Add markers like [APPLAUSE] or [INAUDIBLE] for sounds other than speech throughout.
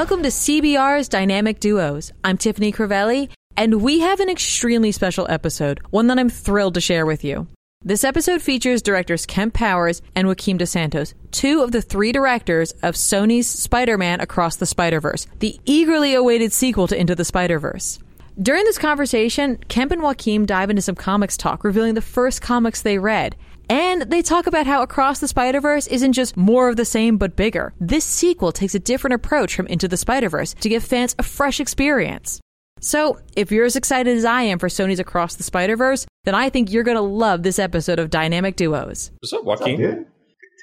Welcome to CBR's Dynamic Duos. I'm Tiffany Crivelli, and we have an extremely special episode, one that I'm thrilled to share with you. This episode features directors Kemp Powers and Joaquim Dos Santos, two of the three directors of Sony's Spider Man Across the Spider Verse, the eagerly awaited sequel to Into the Spider Verse. During this conversation, Kemp and Joaquim dive into some comics talk, revealing the first comics they read. And they talk about how Across the Spider Verse isn't just more of the same but bigger. This sequel takes a different approach from Into the Spider Verse to give fans a fresh experience. So, if you're as excited as I am for Sony's Across the Spider Verse, then I think you're going to love this episode of Dynamic Duos. What's up, Joaquin? What's up.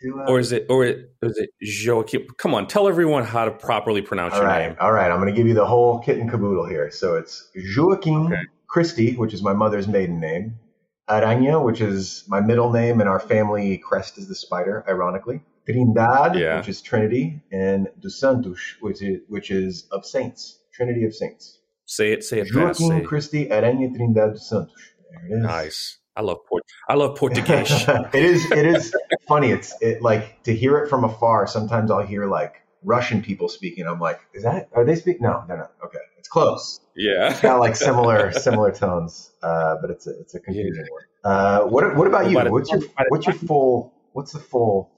To, uh, Or is it or is it Joaquin? Come on, tell everyone how to properly pronounce all your right, name. all right. I'm going to give you the whole kit and caboodle here. So it's Joaquim Okay. Christie, which is my mother's maiden name. Aranha, which is my middle name, and our family crest is the spider, ironically. Trindade, Yeah. which is Trinity, and Dos Santos, which is which is of saints, Trinity of saints. Say it. Say it fast. Say Joaquim it. Christie Aranha Trindade dos Santos. There it is. Nice. I love Port. I love Portuguese. [LAUGHS] it is it is funny. It's it like to hear it from afar. Sometimes I'll hear like Russian people speaking. I'm like, is that are they speaking? No, no, no. Okay, it's close. yeah. It's got like [LAUGHS] similar similar tones, uh, but it's a it's a confusing one. Uh, what what about you? What's your what's your full what's the full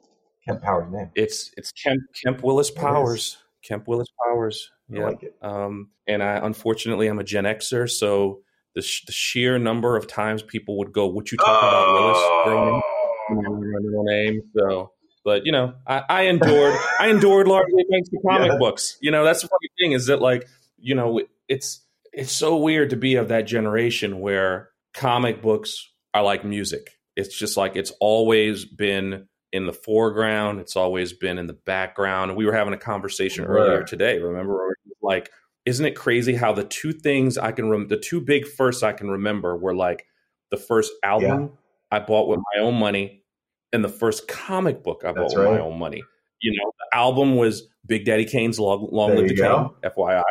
Kemp Powers name? It's it's Kemp Kemp Willis Powers. Kemp Willis Powers. I like it. Um, and I unfortunately I'm a Gen Xer, so the, sh- the sheer number of times people would go, "What you talking about, Willis?" Growing up, my middle name. So, but you know, I, I endured. I endured largely thanks to comic Yeah. books. You know, that's the funny thing is that like you know it's it's so weird to be of that generation where comic books are like music. It's just like it's always been in the foreground. It's always been in the background. We were having a conversation Right. earlier today. Remember, where it was like, isn't it crazy how the two things I can rem- the two big firsts I can remember were like the first album I bought with my own money and the first comic book I bought That's with my own money. You know, the album was Big Daddy Kane's Long, Long Live the. Kane, FYI.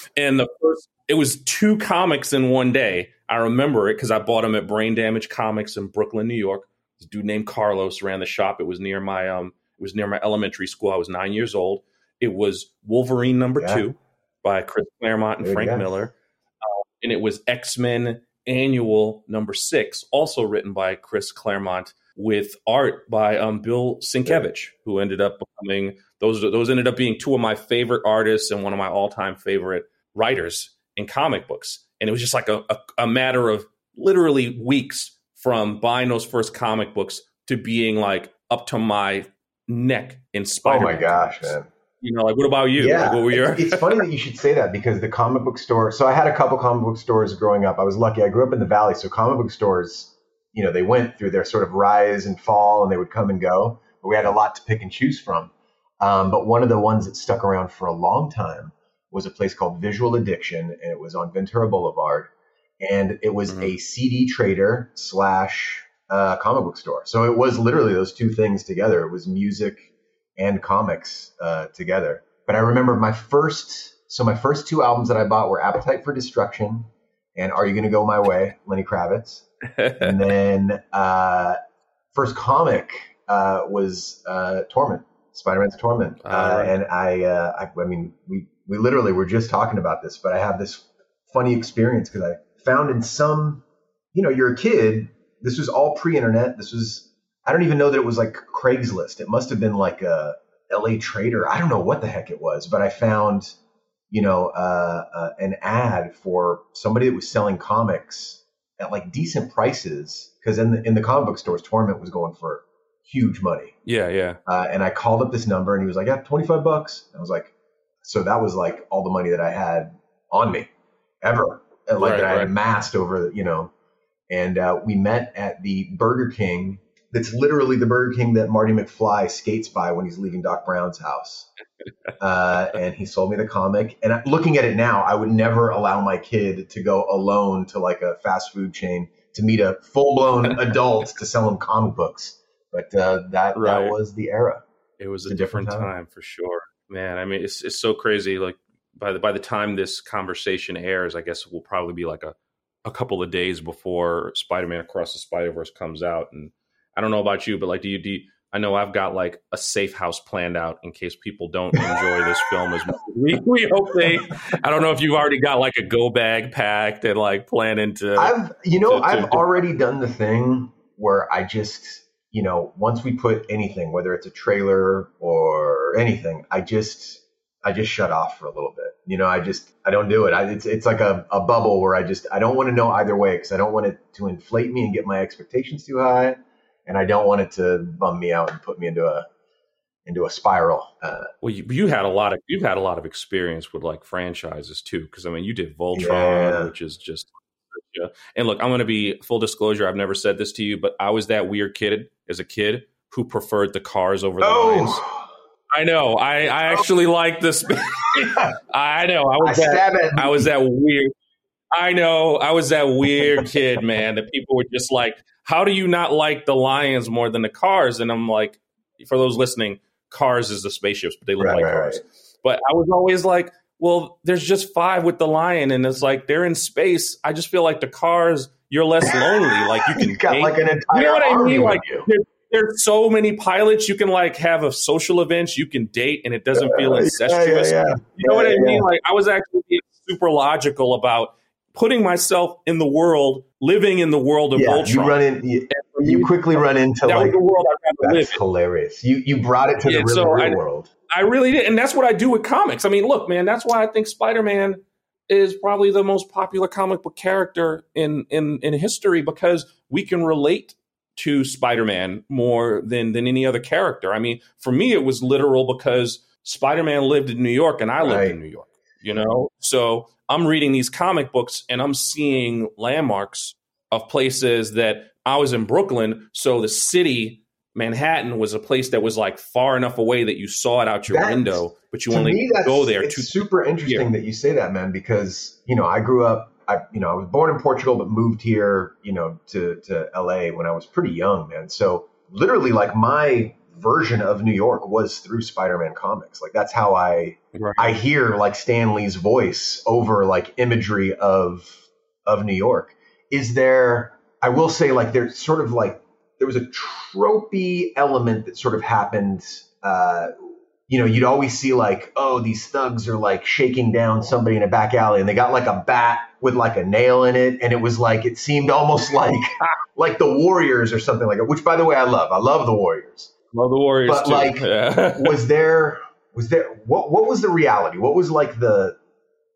[LAUGHS] and the first, it was two comics in one day. I remember it because I bought them at Brain Damage Comics in Brooklyn, New York. This dude named Carlos ran the shop. It was near my um, it was near my elementary school. I was nine years old. It was Wolverine number Yeah. two by Chris Claremont and Good Frank. Miller, uh, and it was X Men Annual number six, also written by Chris Claremont with art by um, Bill Sienkiewicz, who ended up becoming those. Those ended up being two of my favorite artists and one of my all time favorite writers in comic books. And it was just like a, a, a matter of literally weeks from buying those first comic books to being like up to my neck in Spider. Oh my gosh, man. You know, like what about you? Yeah, Like, what were your? it's, it's funny that you should say that because the comic book store. So I had a couple comic book stores growing up. I was lucky. I grew up in the valley, so comic book stores, you know, they went through their sort of rise and fall, and they would come and go. But we had a lot to pick and choose from. Um, but one of the ones that stuck around for a long time was a place called Visual Addiction, and it was on Ventura Boulevard, and it was Mhm. a CD trader slash uh, comic book store. So it was literally those two things together. It was music and comics uh, together. But I remember my first, so my first two albums that I bought were Appetite for Destruction and Are You Gonna Go My Way, Lenny Kravitz. And [LAUGHS] then uh, first comic uh, was uh, Torment, Spider-Man's Torment. Uh, Alright. and I, uh, I, I mean, we we literally were just talking about this, but I have this funny experience because I found in some, you know, you're a kid. This was all pre-internet. This was I don't even know that it was like Craigslist. It must have been like a LA Trader. I don't know what the heck it was, but I found, you know, uh, uh, an ad for somebody that was selling comics at like decent prices because in the in the comic book stores, Torment was going for huge money. yeah, yeah. Uh, and I called up this number, and he was like, "Yeah, twenty five bucks." I was like, "So that was like all the money that I had on me ever, like Right, that I right. had amassed over, you know." And uh, we met at the Burger King. That's literally the Burger King that Marty McFly skates by when he's leaving Doc Brown's house. [LAUGHS] Uh, and he sold me the comic. And I- looking at it now, I would never allow my kid to go alone to like a fast food chain to meet a full blown [LAUGHS] adult to sell him comic books. But uh, that Right. that was the era. It was a, It's a different, different time. time. for sure, man. I mean, it's it's so crazy. Like by the by the time this conversation airs, I guess it will probably be like a a couple of days before Spider Man Across the Spider Verse comes out. And I don't know about you, but like, do you do? You, I know I've got like a safe house planned out in case people don't enjoy this film as much. We, we hope they. I don't know if you've already got like a go bag packed and like planning to. I've, you know, to- to- I've to- already done the thing where I just, you know, once we put anything, whether it's a trailer or anything, I just, I just shut off for a little bit. You know, I just, I don't do it. I, it's, it's like a, a bubble where I just, I don't want to know either way because I don't want it to inflate me and get my expectations too high, and I don't want it to bum me out and put me into a, into a spiral. Uh, Well, you, you had a lot of you've had a lot of experience with like franchises too, because I mean, you did Voltron, Yeah. which is just. yeah. And look, I'm going to be full disclosure. I've never said this to you, but I was that weird kid as a kid who preferred the cars over the lions. oh, I know. I I actually like this. [LAUGHS] I know. I I was that, I was that weird. I know. I was that weird kid, man. That people were just like, "How do you not like the lions more than the cars?" And I'm like, for those listening, cars is the spaceships, but they look Right, like right, cars. But I was always like, well, there's just five with the lion, and it's like they're in space. I just feel like the cars, you're less lonely. Like you [LAUGHS] can you got date. like an entire You know what I mean? Like there, there's so many pilots you can like have a social events you can date, and it doesn't feel incestuous. yeah, yeah. You know what I Yeah, mean? Like I was actually super logical about putting myself in the world, living in the world of Yeah, Voltron. you run in. You, you quickly run into that like was the world I got to live that's in. hilarious. You you brought it to Yeah, the real, so real I- world. I really did, and that's what I do with comics. I mean, look, man, that's why I think Spider Man is probably the most popular comic book character in in in history because we can relate to Spider Man more than than any other character. I mean, for me, it was literal because Spider Man lived in New York and I lived Right. in New York. You know, so I'm reading these comic books and I'm seeing landmarks of places that I was in Brooklyn. So the city, Manhattan, was a place that was like far enough away that you saw it out your That's- window, but you to only me, could go there it's super interesting that you say that, man, because you know I grew up. I you know I was born in Portugal, but moved here, you know, to to L.A. when I was pretty young, man. So literally, like my version of New York was through Spider-Man comics. Like that's how I Right. I hear like Stan Lee's voice over like imagery of of New York. Is there? I will say like there's sort of like there was a tropey element that sort of happened. Uh, you know, you'd always see like, oh, these thugs are like shaking down somebody in a back alley, and they got like a bat with like a nail in it, and it was like it seemed almost [LAUGHS] like like the Warriors or something like that. Which, by the way, I love. I love the Warriors Love the Warriors But, too. like, Yeah. [LAUGHS] was there was there what what was the reality what was like the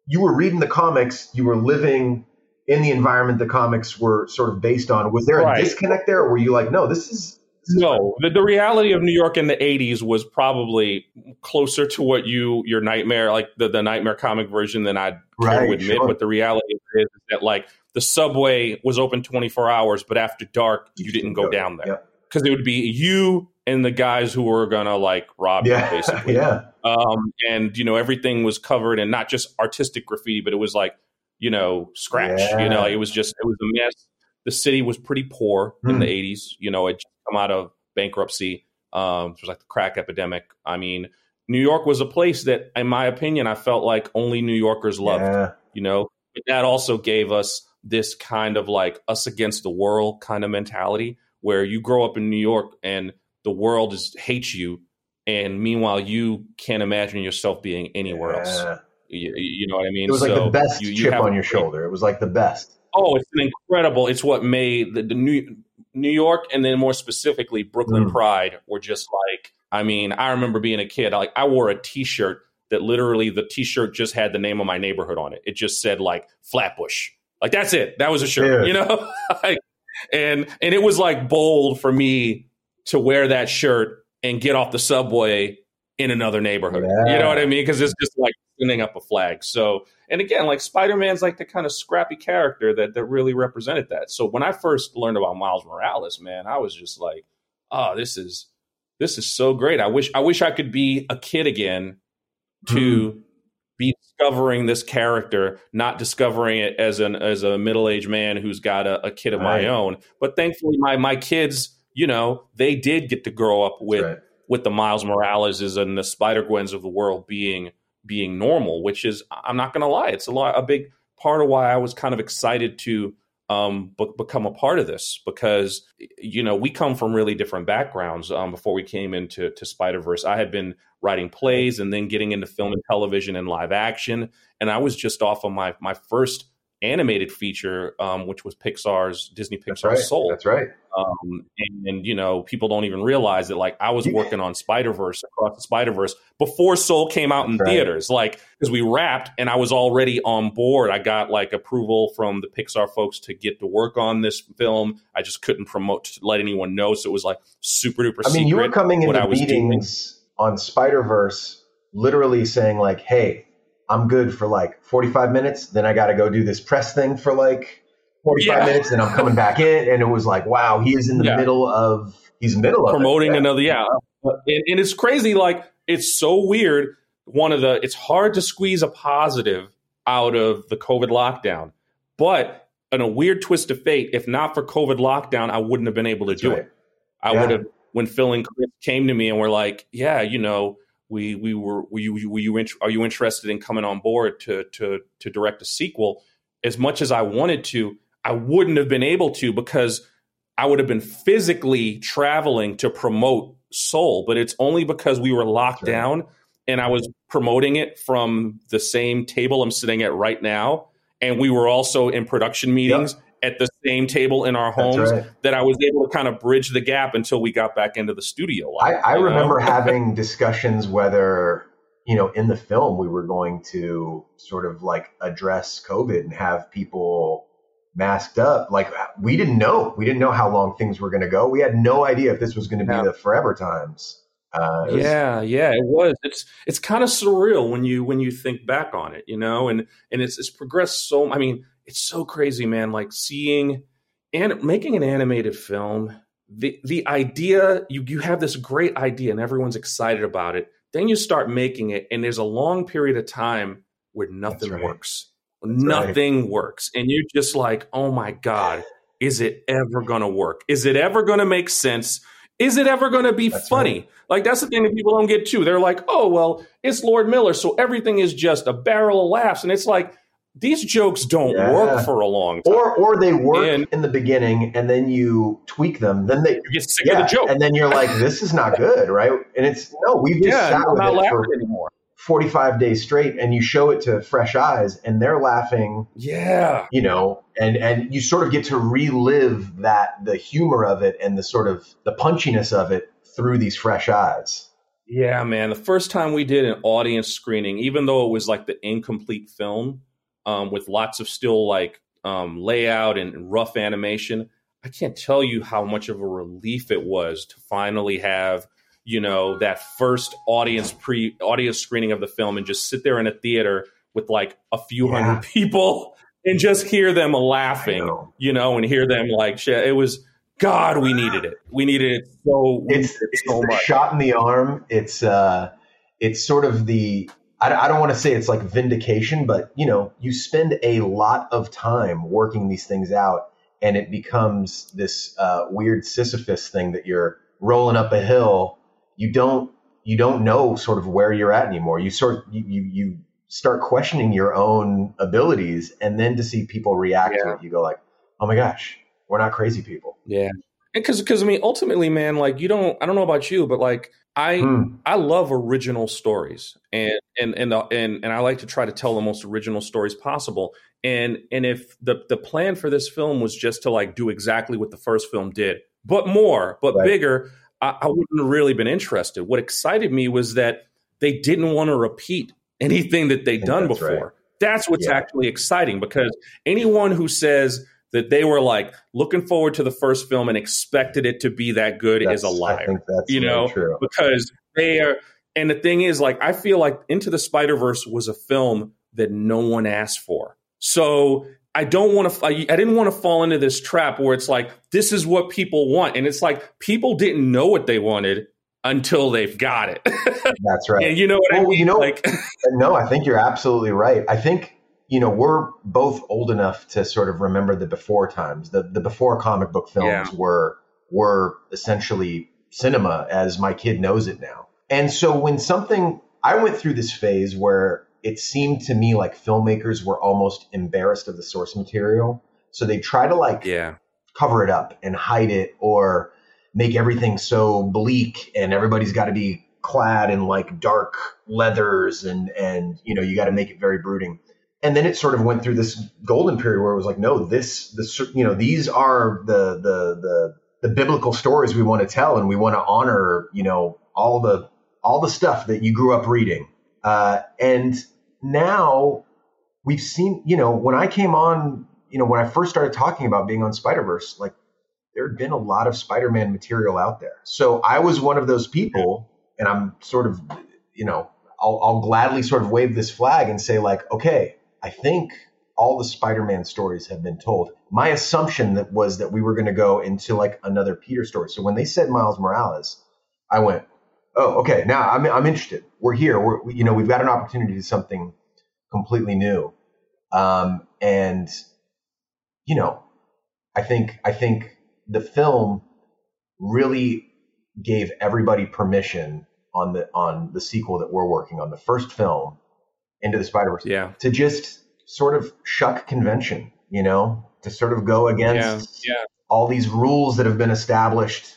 you were reading the comics you were living in the environment the comics were sort of based on was there a Right. disconnect there or were you like no this is No, the, the reality of New York in the '80s was probably closer to what you your nightmare, like the, the nightmare comic version, than I'd Right, to admit. sure. But the reality is, that like the subway was open 24 hours, but after dark, you didn't go down there because it would be you and the guys who were gonna like rob you, [LAUGHS] basically. yeah um, and you know everything was covered in not just artistic graffiti, but it was like you know scratch. Yeah. You know, it was just it was a mess. The city was pretty poor in Hmm. the '80s. You know, it just come out of bankruptcy. Um, it was like the crack epidemic. I mean, New York was a place that, in my opinion, I felt like only New Yorkers loved. yeah You know, but that also gave us this kind of like us against the world kind of mentality, where you grow up in New York and the world is hates you, and meanwhile you can't imagine yourself being anywhere else. You, you know what I mean? it was like the best you- you chip on your shoulder it was like the best Oh, it's an incredible. It's what made the, the New New York, and then more specifically Brooklyn Mm. Pride, were just like. I mean, I remember being a kid. Like, I wore a T-shirt that literally the T-shirt just had the name of my neighborhood on it. It just said like Flatbush. Like that's it. That was a shirt. Dude. You know, [LAUGHS] like, and and it was like bold for me to wear that shirt and get off the subway in another neighborhood. You know what I mean? Because it's just like sending up a flag. So, and again, like Spider Man's like the kind of scrappy character that that really represented that. So when I first learned about Miles Morales, man, I was just like, oh, this is this is so great. I wish I wish I could be a kid again to hmm. be discovering this character, not discovering it as an as a middle aged man who's got a, a kid of Right. my own. But thankfully, my my kids, you know, they did get to grow up with right. with the Miles Moraleses and the Spider Gwens of the world being being normal, which is I'm not going to lie, it's a lot a big part of why I was kind of excited to um, be- become a part of this because you know we come from really different backgrounds. Um, before we came into to Spider Verse, I had been writing plays and then getting into film and television and live action, and I was just off of my my first animated feature, um, which was Pixar's Disney Pixar's That's right. Soul. That's right. Um, and, and, you know, people don't even realize that like I was working on Spider Verse across the Spider Verse before Soul came out in right. theaters. Like because we wrapped and I was already on board. I got like approval from the Pixar folks to get to work on this film. I just couldn't promote to let anyone know, so it was like super duper. I mean, you were coming into I was doing. meetings on Spider Verse, literally saying like, "Hey, I'm good for like 45 minutes. Then I got to go do this press thing for like 45 Yeah. minutes. Then I'm coming back in." And it was like, "Wow, he is in the Yeah. middle of he's middle of it. promoting Yeah. another yeah and, and it's crazy like it's so weird one of the it's hard to squeeze a positive out of the covid lockdown but in a weird twist of fate if not for covid lockdown i wouldn't have been able to That's do right. it i Yeah. would have when phil and chris came to me and were like yeah you know we we were were you were you are you interested in coming on board to to to direct a sequel as much as i wanted to i wouldn't have been able to because I would have been physically traveling to promote Soul, but it's only because we were locked Right. down and I was promoting it from the same table I'm sitting at right now. And we were also in production meetings at the same table in our That's homes right. that I was able to kind of bridge the gap until we got back into the studio. I, I remember [LAUGHS] having discussions whether you know in the film we were going to sort of like address COVID and have people masked up. Like we didn't know, we didn't know how long things were going to go. We had no idea if this was going to be Yeah. the forever times. Uh, it was- yeah yeah it was it's it's kind of surreal when you when you think back on it you know and and it's it's progressed so i mean it's so crazy man like seeing and making an animated film the the idea you you have this great idea and everyone's excited about it then you start making it and there's a long period of time where nothing right. works right. nothing works and you're just like oh my god is it ever going to work is it ever going to make sense is it ever going to be That's funny right. like that's the thing that people don't get too they're like oh well it's lord miller so everything is just a barrel of laughs and it's like these jokes don't Yeah. work for a long time Or or they work And- in the beginning and then you tweak them. Then they you get sick yeah, of the joke and then you're like, this is not good, right? And it's no, we've just yeah sat with it for anymore 45 days straight, and you show it to fresh eyes, and they're laughing yeah you know and and you sort of get to relive that the humor of it and the sort of the punchiness of it through these fresh eyes Yeah, man. The first time we did an audience screening, even though it was like the incomplete film um, with lots of still like um, layout and rough animation, I can't tell you how much of a relief it was to finally have you know that first audience pre audience screening of the film and just sit there in a theater with like a few Yeah. hundred people and just hear them laughing, know. you know, and hear them like shit. It was God, we needed it. We needed it so. it's, it's so much. shot in the arm it's uh it's sort of the I, I don't want to say it's like vindication but you know you spend a lot of time working these things out and it becomes this uh, weird sisyphus thing that you're rolling up a hill you don't you don't know sort of where you're at anymore you sort you you, you start questioning your own abilities and then to see people react to it you go like oh my gosh we're not crazy people Yeah. Because, because I mean, ultimately, man, like you don't. I don't know about you, but like I, Hmm. I love original stories, and and and the, and and I like to try to tell the most original stories possible. And and if the the plan for this film was just to like do exactly what the first film did, but more, but Right. bigger, I, I wouldn't have really been interested. What excited me was that they didn't want to repeat anything that they'd done that's before. right. That's what's Yeah. actually exciting because anyone who says that they were like looking forward to the first film and expected it to be that good is a That's- liar I think that's you know, true. because they are. And the thing is, like, I feel like Into the Spider Verse was a film that no one asked for. So I don't want to. I, I didn't want to fall into this trap where it's like this is what people want, and it's like people didn't know what they wanted until they've got it. That's right. [LAUGHS] and you know what I mean? you know- like, [LAUGHS] No, I think you're absolutely right. I think you know we're both old enough to sort of remember the before times. The the before comic book films Yeah. were were essentially cinema as my kid knows it now. And so when something I went through this phase where it seemed to me like filmmakers were almost embarrassed of the source material So they try to like yeah. cover it up and hide it or make everything so bleak and everybody's got to be clad in like dark leathers and and you know you got to make it very brooding and then it sort of went through this golden period where it was like no this this you know these are the the the the biblical stories we want to tell and we want to honor you know all the all the stuff that you grew up reading. Uh, and now we've seen you know when i came on you know when i first started talking about being on spider verse like there had been a lot of spider-man material out there. So i was one of those people and I'm sort of, you know, I'll, I'll gladly sort of wave this flag and say like, okay, I think all the Spider-Man stories have been told. My assumption that was that we were going to go into like another Peter story. So when they said Miles Morales, I went, oh, okay, now I'm I'm interested. We're here. We're you know we've got an opportunity to something completely new, um, and you know, I think I think the film really gave everybody permission on the on the sequel that we're working on, the first film, Into the Spider Verse, yeah, to just sort of shuck convention, you know, to sort of go against yeah, yeah. all these rules that have been established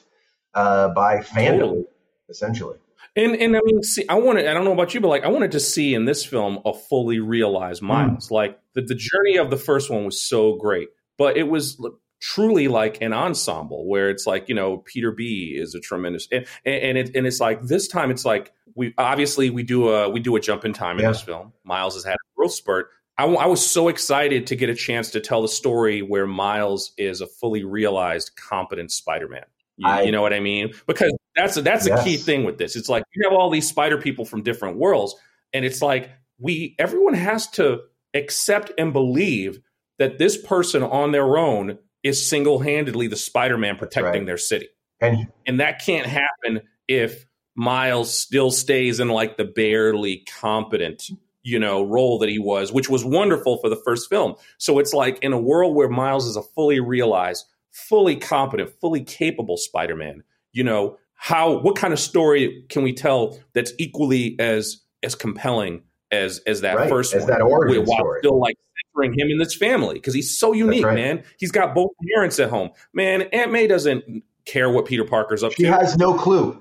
uh, by fandom, Totally. essentially. And and I mean, see, I wanted I don't know about you, but like I wanted to see in this film a fully realized Hmm. Miles. Like the the journey of the first one was so great, but it was truly like an ensemble where it's like you know Peter B is a tremendous and and it, and it's like this time it's like we obviously we do a we do a jump in time in this film. Miles has had a growth spurt. I was so excited to get a chance to tell the story where Miles is a fully realized, competent Spider-Man. You, I- you know what I mean? Because that's a, that's a key thing with this. It's like you have all these spider people from different worlds, and it's like we everyone has to accept and believe that this person on their own is single-handedly the Spider-Man protecting right. their city, And and that can't happen if Miles still stays in like the barely competent you know role that he was which was wonderful for the first film so it's like in a world where miles is a fully realized fully competent fully capable spider-man you know how what kind of story can we tell that's equally as as compelling as as that Right, first as one that origin while story. still like centering him in this family because he's so unique right. man he's got both parents at home man aunt may doesn't care what peter parker's up she to She has no clue.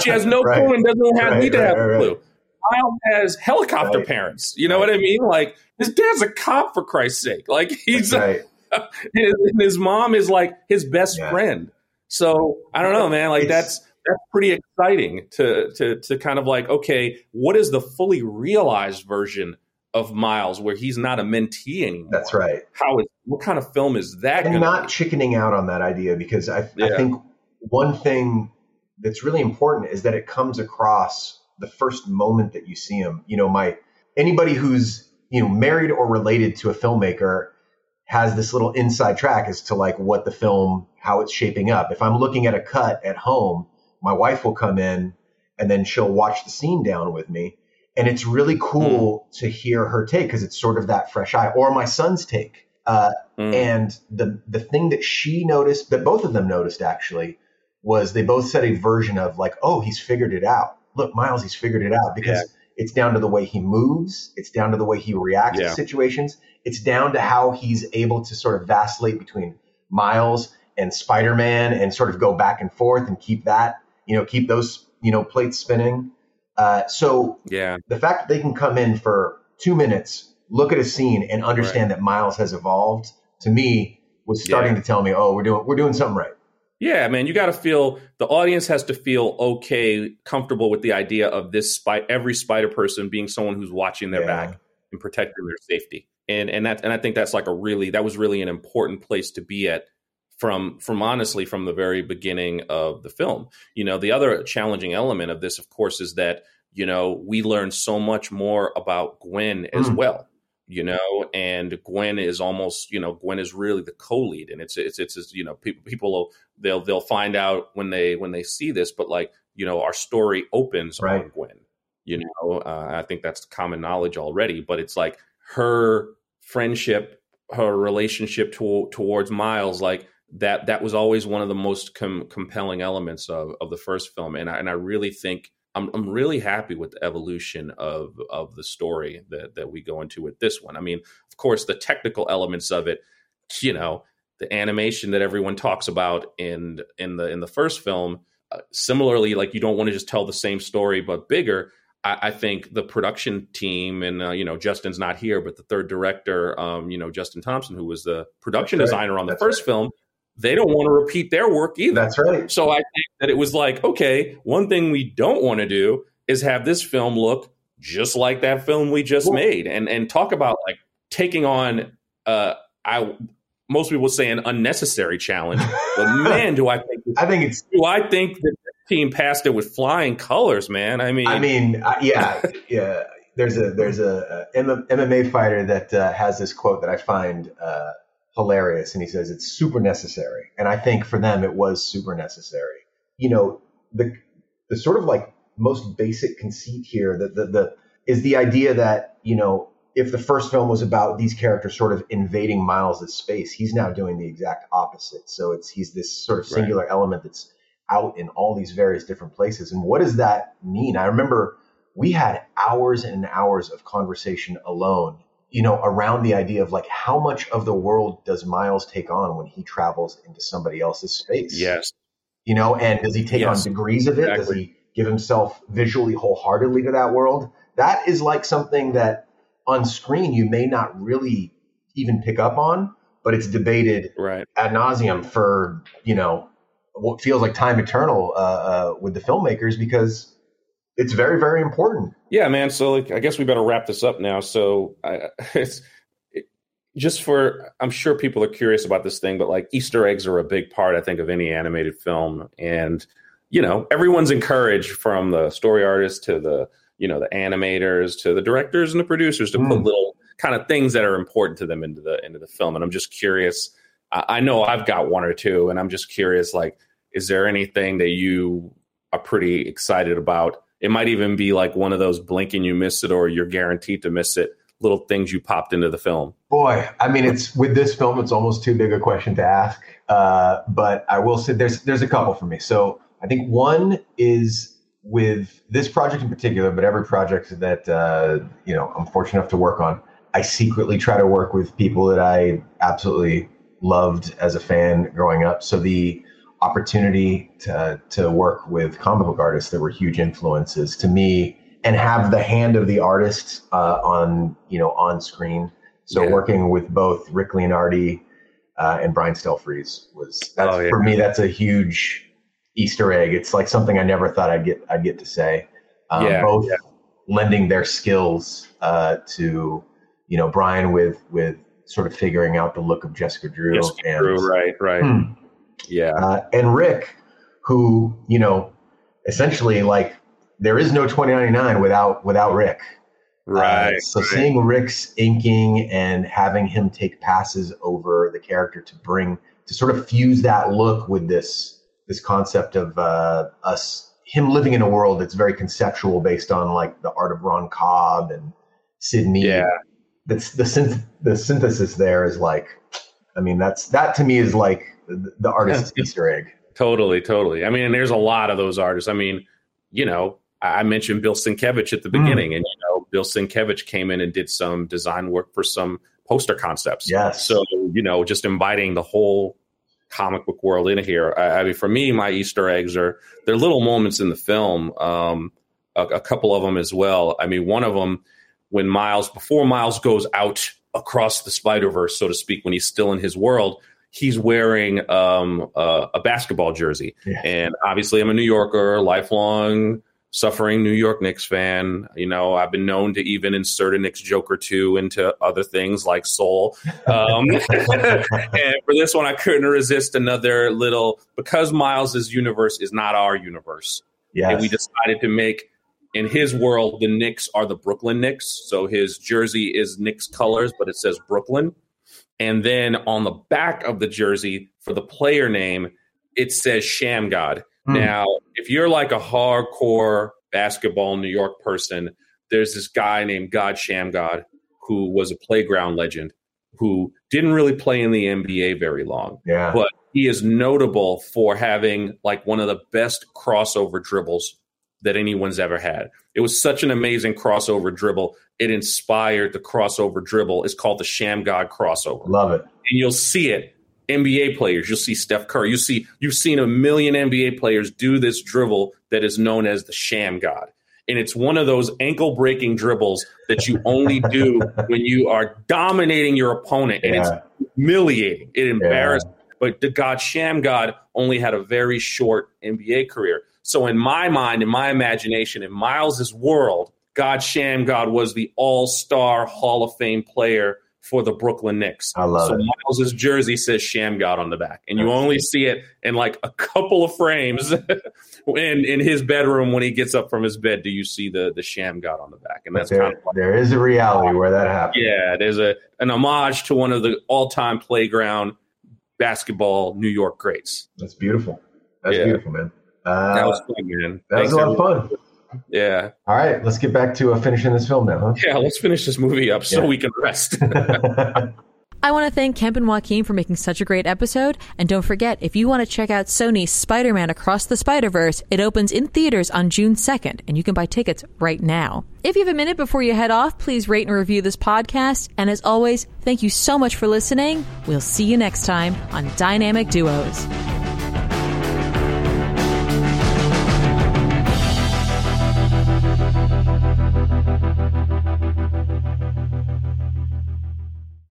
she has no [LAUGHS] Right. clue and doesn't have Right, need to have a clue. Miles has helicopter parents. You know what I mean? Like his dad's a cop for Christ's sake. Like he's right. [LAUGHS] his, his mom is like his best Yeah. friend. So I don't know, man. Like It's- that's that's pretty exciting to to to kind of like okay, what is the fully realized version of Miles where he's not a mentee anymore? That's right. How is what kind of film is that? and not be? chickening out on that idea because I, I think one thing that's really important is that it comes across the first moment that you see him. You know, my anybody who's you know married or related to a filmmaker has this little inside track as to like what the film how it's shaping up. If I'm looking at a cut at home, my wife will come in and then she'll watch the scene down with me. And it's really cool to hear her take because it's sort of that fresh eye, or my son's take. Uh, Mm. and the the thing that she noticed, that both of them noticed actually, was they both said a version of like, "Oh, he's figured it out. Look, Miles, he's figured it out." Because Yeah. it's down to the way he moves, it's down to the way he reacts Yeah. to situations, it's down to how he's able to sort of vacillate between Miles and Spider Man and sort of go back and forth and keep that, you know, keep those you know plates spinning. Uh, so yeah, the fact that they can come in for two minutes, look at a scene, and understand that Miles has evolved, to me, was starting Yeah. to tell me, oh, we're doing we're doing something right. Yeah, man, you got to feel the audience has to feel okay, comfortable with the idea of this spy, every spider person being someone who's watching their Yeah. back and protecting their safety. And and that and I think that's like a really that was really an important place to be at from from honestly from the very beginning of the film. You know, the other challenging element of this of course is that, you know, we learn so much more about Gwen as Mm. well you know and gwen is almost you know gwen is really the co-lead and it's it's it's, you know people people will they'll they'll find out when they when they see this but like you know our story opens Right. on gwen you know uh, i think that's common knowledge already but it's like her friendship her relationship to, towards miles like that that was always one of the most com- compelling elements of, of the first film and I, and I really think I'm, I'm really happy with the evolution of of the story that, that we go into with this one. I mean, of course, the technical elements of it you know the animation that everyone talks about in in the in the first film. Uh, similarly, like you don't want to just tell the same story but bigger. I, I think the production team and uh, you know Justin's not here, but the third director, um, you know Justin Thompson, who was the production right. designer on the That's first right. film, they don't want to repeat their work either. That's right. So I think that it was like, okay, one thing we don't want to do is have this film look just like that film we just Well- made, and and talk about like taking on, uh, I most people say an unnecessary challenge, but [LAUGHS] man, do I think I think it's. do I think that the team passed it with flying colors, man? I mean, I mean, uh, yeah, yeah. There's a there's a MMA fighter that uh, has this quote that I find uh, hilarious, and he says it's super necessary, and I think for them it was super necessary. You know, the the sort of like most basic conceit here, that the, the is the idea that you know if the first film was about these characters sort of invading Miles' space, he's now doing the exact opposite. So it's he's this sort of Right. singular element that's out in all these various different places. And what does that mean? I remember we had hours and hours of conversation alone, you know, around the idea of like how much of the world does Miles take on when he travels into somebody else's space? yes, You know, and does he take Yes, on degrees of it? Does he give himself visually wholeheartedly to that world? That is like something that on screen you may not really even pick up on, but it's debated right. ad nauseum for you know what feels like time eternal uh, uh, with the filmmakers because it's very very important. Yeah, man. So like, I guess we better wrap this up now. So I, [LAUGHS] it's it, just for I'm sure people are curious about this thing, but like Easter eggs are a big part, I think, of any animated film, and you know everyone's encouraged from the story artists to the you know the animators to the directors and the producers to put Mm. little kind of things that are important to them into the into the film. And I'm just curious. I, I know I've got one or two, and I'm just curious. Like, is there anything that you are pretty excited about? It might even be like one of those blink and you miss it, or you're guaranteed to miss it. Little things you popped into the film. Boy, I mean, it's with this film, it's almost too big a question to ask. Uh, but I will say there's there's a couple for me. So I think one is with this project in particular, but every project that uh, you know I'm fortunate enough to work on. I secretly try to work with people that I absolutely loved as a fan growing up. So the opportunity to to work with comic book artists that were huge influences to me and have the hand of the artist uh, on you know on screen. So Yeah. working with both Rick Leonardi uh, and Brian Stelfreeze was that's Oh, yeah. for me that's a huge Easter egg. It's like something I never thought I'd get I'd get to say. Um, Yeah, both lending their skills uh, to you know Brian with with sort of figuring out the look of Jessica Drew Yes, and true, right, right. Hmm. Yeah, uh, and Rick, who you know, essentially like there is no 2099 without without Rick. Uh, right. so right. seeing Rick's inking and having him take passes over the character to bring to sort of fuse that look with this this concept of uh, us him living in a world that's very conceptual based on like the art of Ron Cobb and Syd Mead. Yeah. That's the synth the synthesis there is like I mean that's that to me is like the, the artist's Easter egg. Totally, totally. I mean, and there's a lot of those artists. I mean, you know, I mentioned Bill Sienkiewicz at the Mm. beginning, and you know, Bill Sienkiewicz came in and did some design work for some poster concepts. Yes. So you know, just inviting the whole comic book world in here. I, I mean, for me, my Easter eggs are they're little moments in the film. Um, a, a couple of them as well. I mean, one of them when Miles before Miles goes out across the Spider Verse, so to speak, when he's still in his world. He's wearing um, uh, a basketball jersey, Yeah. and obviously, I'm a New Yorker, lifelong suffering New York Knicks fan. You know, I've been known to even insert a Knicks joke or two into other things like Soul. Um, [LAUGHS] and for this one, I couldn't resist another little because Miles's universe is not our universe, Yes. and we decided to make. In his world, the Knicks are the Brooklyn Knicks. So his jersey is Knicks colors, but it says Brooklyn. And then on the back of the jersey for the player name, it says Shammgod. Hmm. Now, if you're like a hardcore basketball New York person, there's this guy named God Shammgod who was a playground legend who didn't really play in the NBA very long. yeah. But he is notable for having like one of the best crossover dribbles that anyone's ever had. It was such an amazing crossover dribble. It inspired the crossover dribble. It's called the Shammgod crossover. Love it. And you'll see it. NBA players, you'll see Steph Curry. You see, you've seen a million NBA players do this dribble that is known as the Shammgod. And it's one of those ankle breaking dribbles that you only do [LAUGHS] when you are dominating your opponent. And Yeah. it's humiliating. It embarrassed. But the God Shammgod only had a very short NBA career. So in my mind, in my imagination, in Miles's world, God Shammgod was the all-star Hall of Fame player for the Brooklyn Knicks. I love so it. Miles's jersey says Shammgod on the back, and you only see it in like a couple of frames [LAUGHS] in in his bedroom when he gets up from his bed. Do you see the the Shammgod on the back? And that's there, kind of like, there is a reality where that happens. yeah, there's a an homage to one of the all-time playground basketball New York greats. That's beautiful. That's Yeah. beautiful, man. Uh, That was fun, man. that was a lot of fun. Yeah, All right, let's get back to uh, finishing this film now, yeah. Let's finish this movie up so Yeah. we can rest. [LAUGHS] I want to thank Kemp and Joaquim for making such a great episode. And don't forget, if you want to check out Sony's Spider Man Across the Spider Verse, it opens in theaters on June 2nd, and you can buy tickets right now. If you have a minute before you head off, please rate and review this podcast. And as always, thank you so much for listening. We'll see you next time on Dynamic Duos.